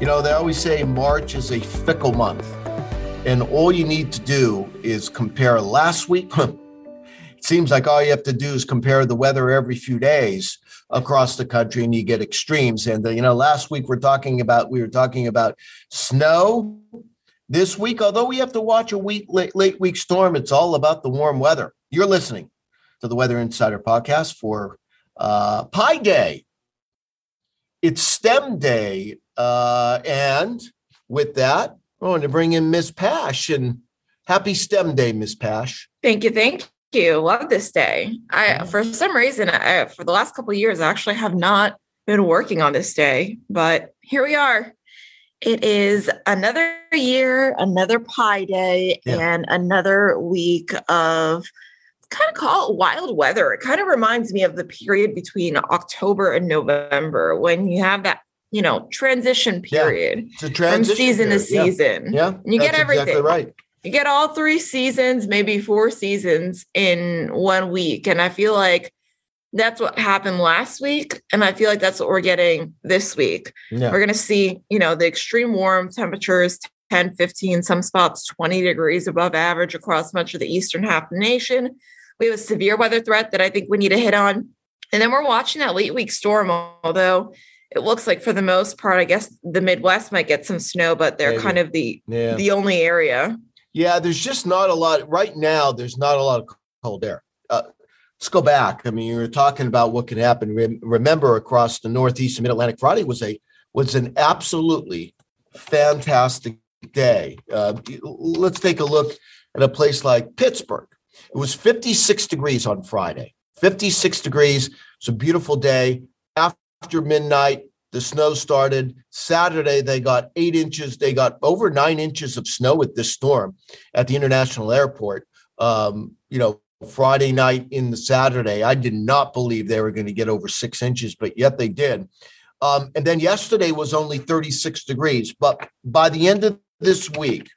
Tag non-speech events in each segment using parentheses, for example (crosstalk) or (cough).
You know, they always say March is a fickle month, and all you need to do is compare last week. (laughs) it seems like all you have to do is compare the weather every few days across the country, and you get extremes. And uh, you know, last week we're talking about we were talking about snow. This week, although we have to watch a week late, late week storm, it's all about the warm weather. You're listening to the Weather Insider podcast for uh, Pi Day. It's STEM Day uh, and with that, I want to bring in Miss Pash and happy STEM Day, Miss Pash. Thank you. Thank you. Love this day. I, for some reason, I, for the last couple of years, I actually have not been working on this day, but here we are. It is another year, another Pi Day, yeah. and another week of kind of call it wild weather. It kind of reminds me of the period between October and November when you have that you know transition period yeah, transition from season period. to season. Yeah, yeah. you get everything exactly right. You get all three seasons, maybe four seasons in one week, and I feel like that's what happened last week, and I feel like that's what we're getting this week. Yeah. We're going to see, you know, the extreme warm temperatures. 10, 15, some spots 20 degrees above average across much of the eastern half of the nation. We have a severe weather threat that I think we need to hit on. And then we're watching that late week storm, although it looks like for the most part, I guess the Midwest might get some snow, but they're Maybe. kind of the yeah. the only area. Yeah, there's just not a lot right now. There's not a lot of cold air. Uh, let's go back. I mean, you were talking about what can happen. Remember, across the Northeast and Mid Atlantic, Friday was a was an absolutely fantastic day. Uh, let's take a look at a place like Pittsburgh. It was 56 degrees on Friday. 56 degrees. It's a beautiful day after midnight, the snow started. Saturday, they got eight inches. They got over nine inches of snow with this storm at the international airport. Um, you know, Friday night in the Saturday, I did not believe they were going to get over six inches, but yet they did. Um, and then yesterday was only 36 degrees. But by the end of this week,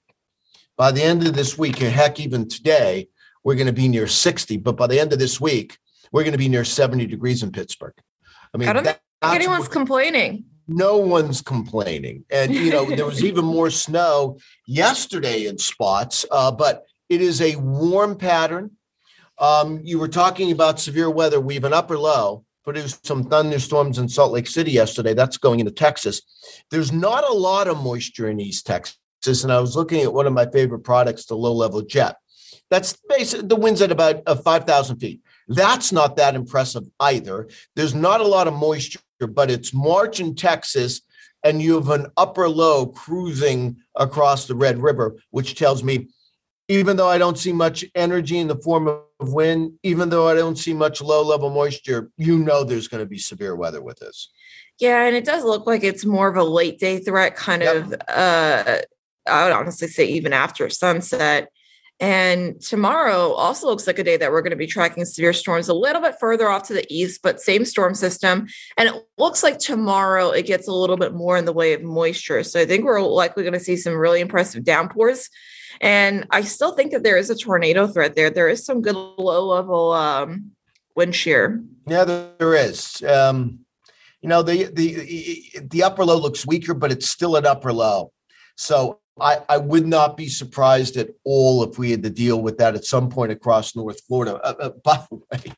by the end of this week, and heck, even today, we're going to be near 60. But by the end of this week, we're going to be near 70 degrees in Pittsburgh. I mean, I don't that, anyone's complaining. No one's complaining. And, you know, there was even more snow yesterday in spots, uh, but it is a warm pattern. Um, you were talking about severe weather. We have an upper low, produced some thunderstorms in Salt Lake City yesterday. That's going into Texas. There's not a lot of moisture in East Texas. And I was looking at one of my favorite products, the low level jet. That's basically the winds at about uh, 5,000 feet. That's not that impressive either. There's not a lot of moisture, but it's March in Texas, and you have an upper low cruising across the Red River, which tells me even though I don't see much energy in the form of wind, even though I don't see much low level moisture, you know there's going to be severe weather with this. Yeah, and it does look like it's more of a late day threat, kind yep. of. Uh, I would honestly say even after sunset. And tomorrow also looks like a day that we're going to be tracking severe storms a little bit further off to the east, but same storm system. And it looks like tomorrow it gets a little bit more in the way of moisture. So I think we're likely going to see some really impressive downpours. And I still think that there is a tornado threat there. There is some good low level um, wind shear. Yeah, there is. Um, you know, the the the upper low looks weaker, but it's still an upper low. So I, I would not be surprised at all if we had to deal with that at some point across North Florida. Uh, uh, by the (laughs) way,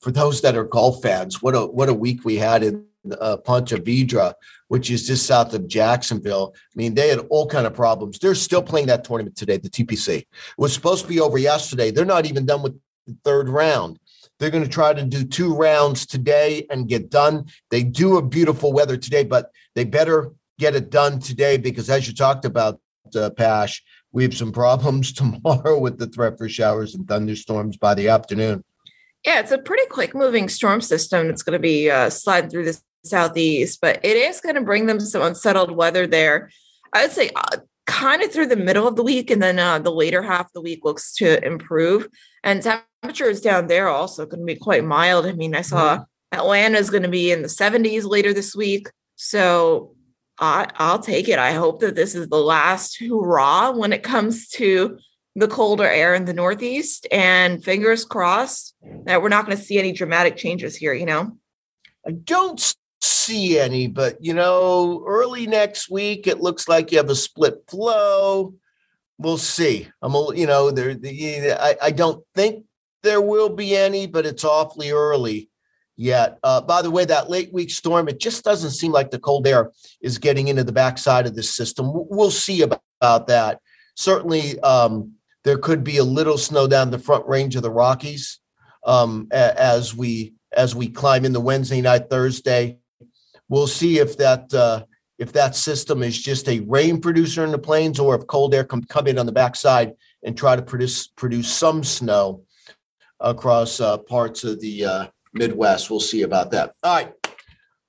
for those that are golf fans, what a what a week we had in uh, Ponte Vedra, which is just south of Jacksonville. I mean, they had all kind of problems. They're still playing that tournament today. The TPC it was supposed to be over yesterday. They're not even done with the third round. They're going to try to do two rounds today and get done. They do a beautiful weather today, but they better get it done today because, as you talked about, uh, Pash. We have some problems (laughs) tomorrow with the threat for showers and thunderstorms by the afternoon. Yeah, it's a pretty quick moving storm system that's going to be uh, sliding through the southeast, but it is going to bring them some unsettled weather there. I would say uh, kind of through the middle of the week, and then uh, the later half of the week looks to improve. And temperatures down there also going to be quite mild. I mean, I saw mm-hmm. Atlanta is going to be in the 70s later this week. So I, I'll take it. I hope that this is the last hurrah when it comes to the colder air in the Northeast. And fingers crossed that we're not going to see any dramatic changes here, you know? I don't see any, but you know, early next week, it looks like you have a split flow. We'll see. I'm, a, you know, there. The, I, I don't think there will be any, but it's awfully early yet. Uh, by the way, that late week storm, it just doesn't seem like the cold air is getting into the backside of this system. We'll see about, about that. Certainly, um, there could be a little snow down the front range of the Rockies um, as we as we climb into Wednesday night, Thursday. We'll see if that uh, if that system is just a rain producer in the plains or if cold air can come in on the backside and try to produce produce some snow across uh, parts of the uh, Midwest. We'll see about that. All right.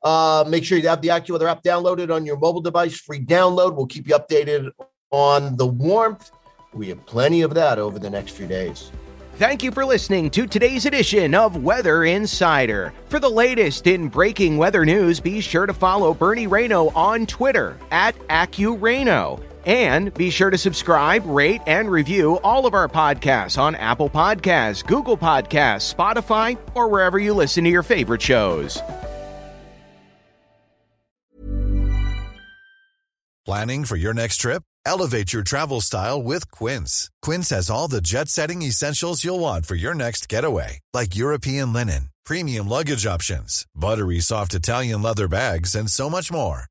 Uh, make sure you have the AccuWeather app downloaded on your mobile device. Free download. We'll keep you updated on the warmth. We have plenty of that over the next few days. Thank you for listening to today's edition of Weather Insider. For the latest in breaking weather news, be sure to follow Bernie Rayno on Twitter at AccuRayno. And be sure to subscribe, rate, and review all of our podcasts on Apple Podcasts, Google Podcasts, Spotify, or wherever you listen to your favorite shows. Planning for your next trip? Elevate your travel style with Quince. Quince has all the jet setting essentials you'll want for your next getaway, like European linen, premium luggage options, buttery soft Italian leather bags, and so much more